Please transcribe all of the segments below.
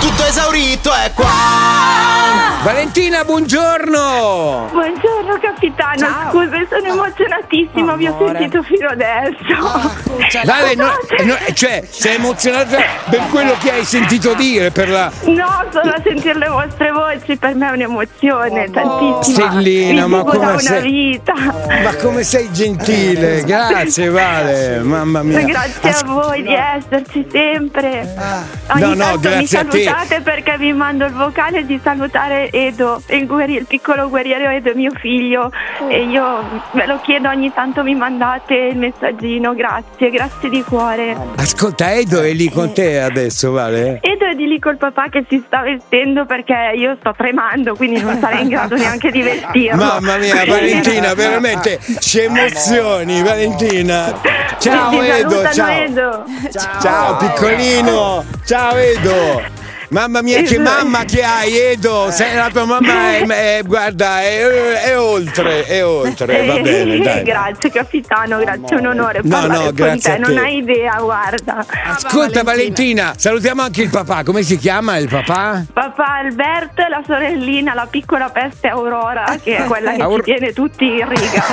Tutto esaurito è qua. Valentina, buongiorno! Buongiorno capitano, Ciao. scusi, sono emozionatissima, vi ho sentito fino adesso. Vale, no- no, cioè, sei emozionata per quello che hai sentito dire, per la... No, solo a sentire le vostre voci per me è un'emozione tantissima. Stellina, ma come da una sei- vita. Ma come sei gentile, grazie Vale, mamma mia. Grazie a As- voi di esserci sempre. Ogni No, no, tanto mi grazie a te. Salutate perché vi mando il vocale di salutare Edo, il, guerri- il piccolo guerriero Edo, mio figlio. E io ve lo chiedo ogni tanto mi mandate il messaggino. Grazie, grazie di cuore. Ascolta, Edo è lì con te adesso, Vale? Edo è di lì col papà che si sta vestendo perché io sto tremando, quindi non sarei in grado neanche di vestirlo. Mamma mia, Valentina, veramente ci emozioni, Valentina. Ciao Edo, ciao. Edo. Ciao piccolino, ciao Edo. Mamma mia, che mamma che hai, Edo! Sei la tua mamma, è, è- guarda, è, è oltre, è oltre, va Eh, bene, dai. Grazie capitano, grazie, è un onore No, no, grazie non hai idea, guarda. Ascolta Valentina, salutiamo anche il papà, come si chiama il papà? Papà Alberto e la sorellina, la piccola peste Aurora, che è quella che Aur- ci tiene tutti in riga.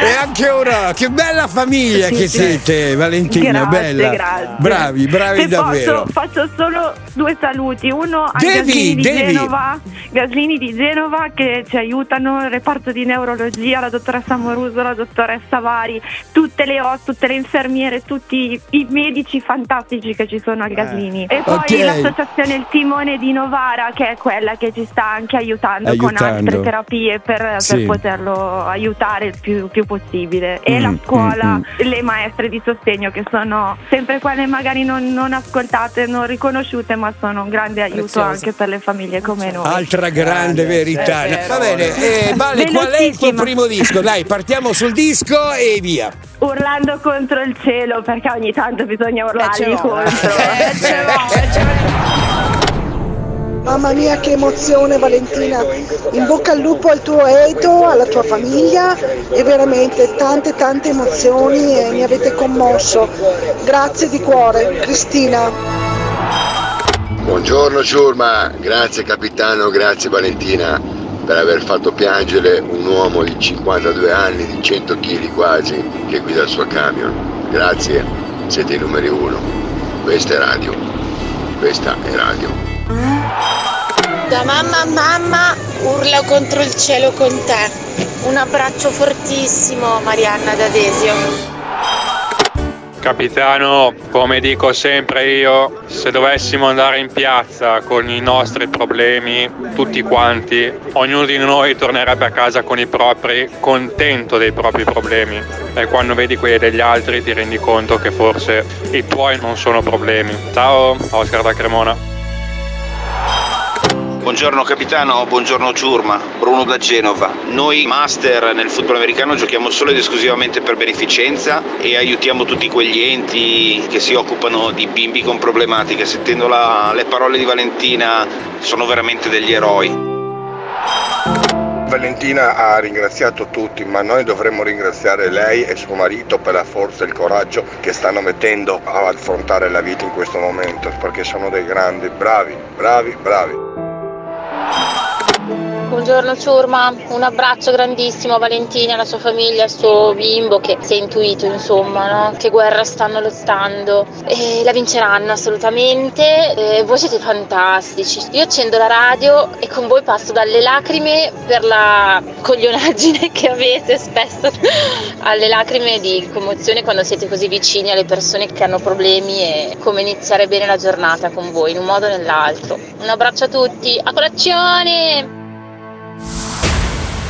E anche ora, che bella famiglia Sì, che sì. siete, Valentina, Grazie, bella. grazie. Bravi, bravi Se davvero. Posso, faccio solo due saluti. Uno a Devi, devi. Genova, Gaslini di Genova che ci aiutano, il reparto di neurologia, la dottoressa Moruso, la dottoressa Vari, tutte le OS, tutte le infermiere, tutti i medici fantastici che ci sono al Gaslini. E poi Ok. l'associazione Il Timone di Novara che è quella che ci sta anche aiutando, con Aiutando. altre terapie per, Sì. per poterlo aiutare il più, più possibile. E Mm, la scuola, mm, le maestre di sostegno che sono sempre quelle magari non, non ascoltate, non riconosciute, ma sono un grande aiuto Preziose. anche per le famiglie come noi. Altra grande verità. vero. Va bene, eh, Vale, qual è il tuo primo disco? Dai, partiamo sul disco e via. Urlando contro il cielo perché ogni tanto bisogna Eh, ce urlargli l'ho. contro. Eh, eh, l'ho. Mamma mia che emozione Valentina, in bocca al lupo al tuo Edo, alla tua famiglia e veramente tante tante emozioni e mi avete commosso. Grazie di cuore, Cristina. Buongiorno Ciurma, grazie capitano, grazie Valentina per aver fatto piangere un uomo di 52 anni, di 100 kg quasi, che guida il suo camion. Grazie, siete i numeri uno. Questa è radio. Questa è radio. Da mamma a mamma urla contro il cielo con te. Un abbraccio fortissimo, Marianna D'Adesio. Capitano, come dico sempre io, se dovessimo andare in piazza con i nostri problemi, tutti quanti, ognuno di noi tornerebbe a casa con i propri, contento dei propri problemi. E quando vedi quelli degli altri ti rendi conto che forse i tuoi non sono problemi. Ciao, Oscar da Cremona. Buongiorno capitano, buongiorno Ciurma, Bruno da Genova. Noi master nel football americano giochiamo solo ed esclusivamente per beneficenza e aiutiamo tutti quegli enti che si occupano di bimbi con problematiche. Sentendo la- le parole di Valentina sono veramente degli eroi. Valentina ha ringraziato tutti, ma noi dovremmo ringraziare lei e suo marito per la forza e il coraggio che stanno mettendo a affrontare la vita in questo momento, perché sono dei grandi, bravi, bravi, bravi. Bye. Buongiorno Ciurma, un abbraccio grandissimo a Valentina, alla sua famiglia, al suo bimbo che si è intuito insomma no? che guerra stanno lottando e la vinceranno assolutamente. E voi siete fantastici. Io accendo la radio e con voi passo dalle lacrime per la coglionaggine che avete spesso alle lacrime di commozione quando siete così vicini alle persone che hanno problemi e come iniziare bene la giornata con voi in un modo o nell'altro. Un abbraccio a tutti, a colazione!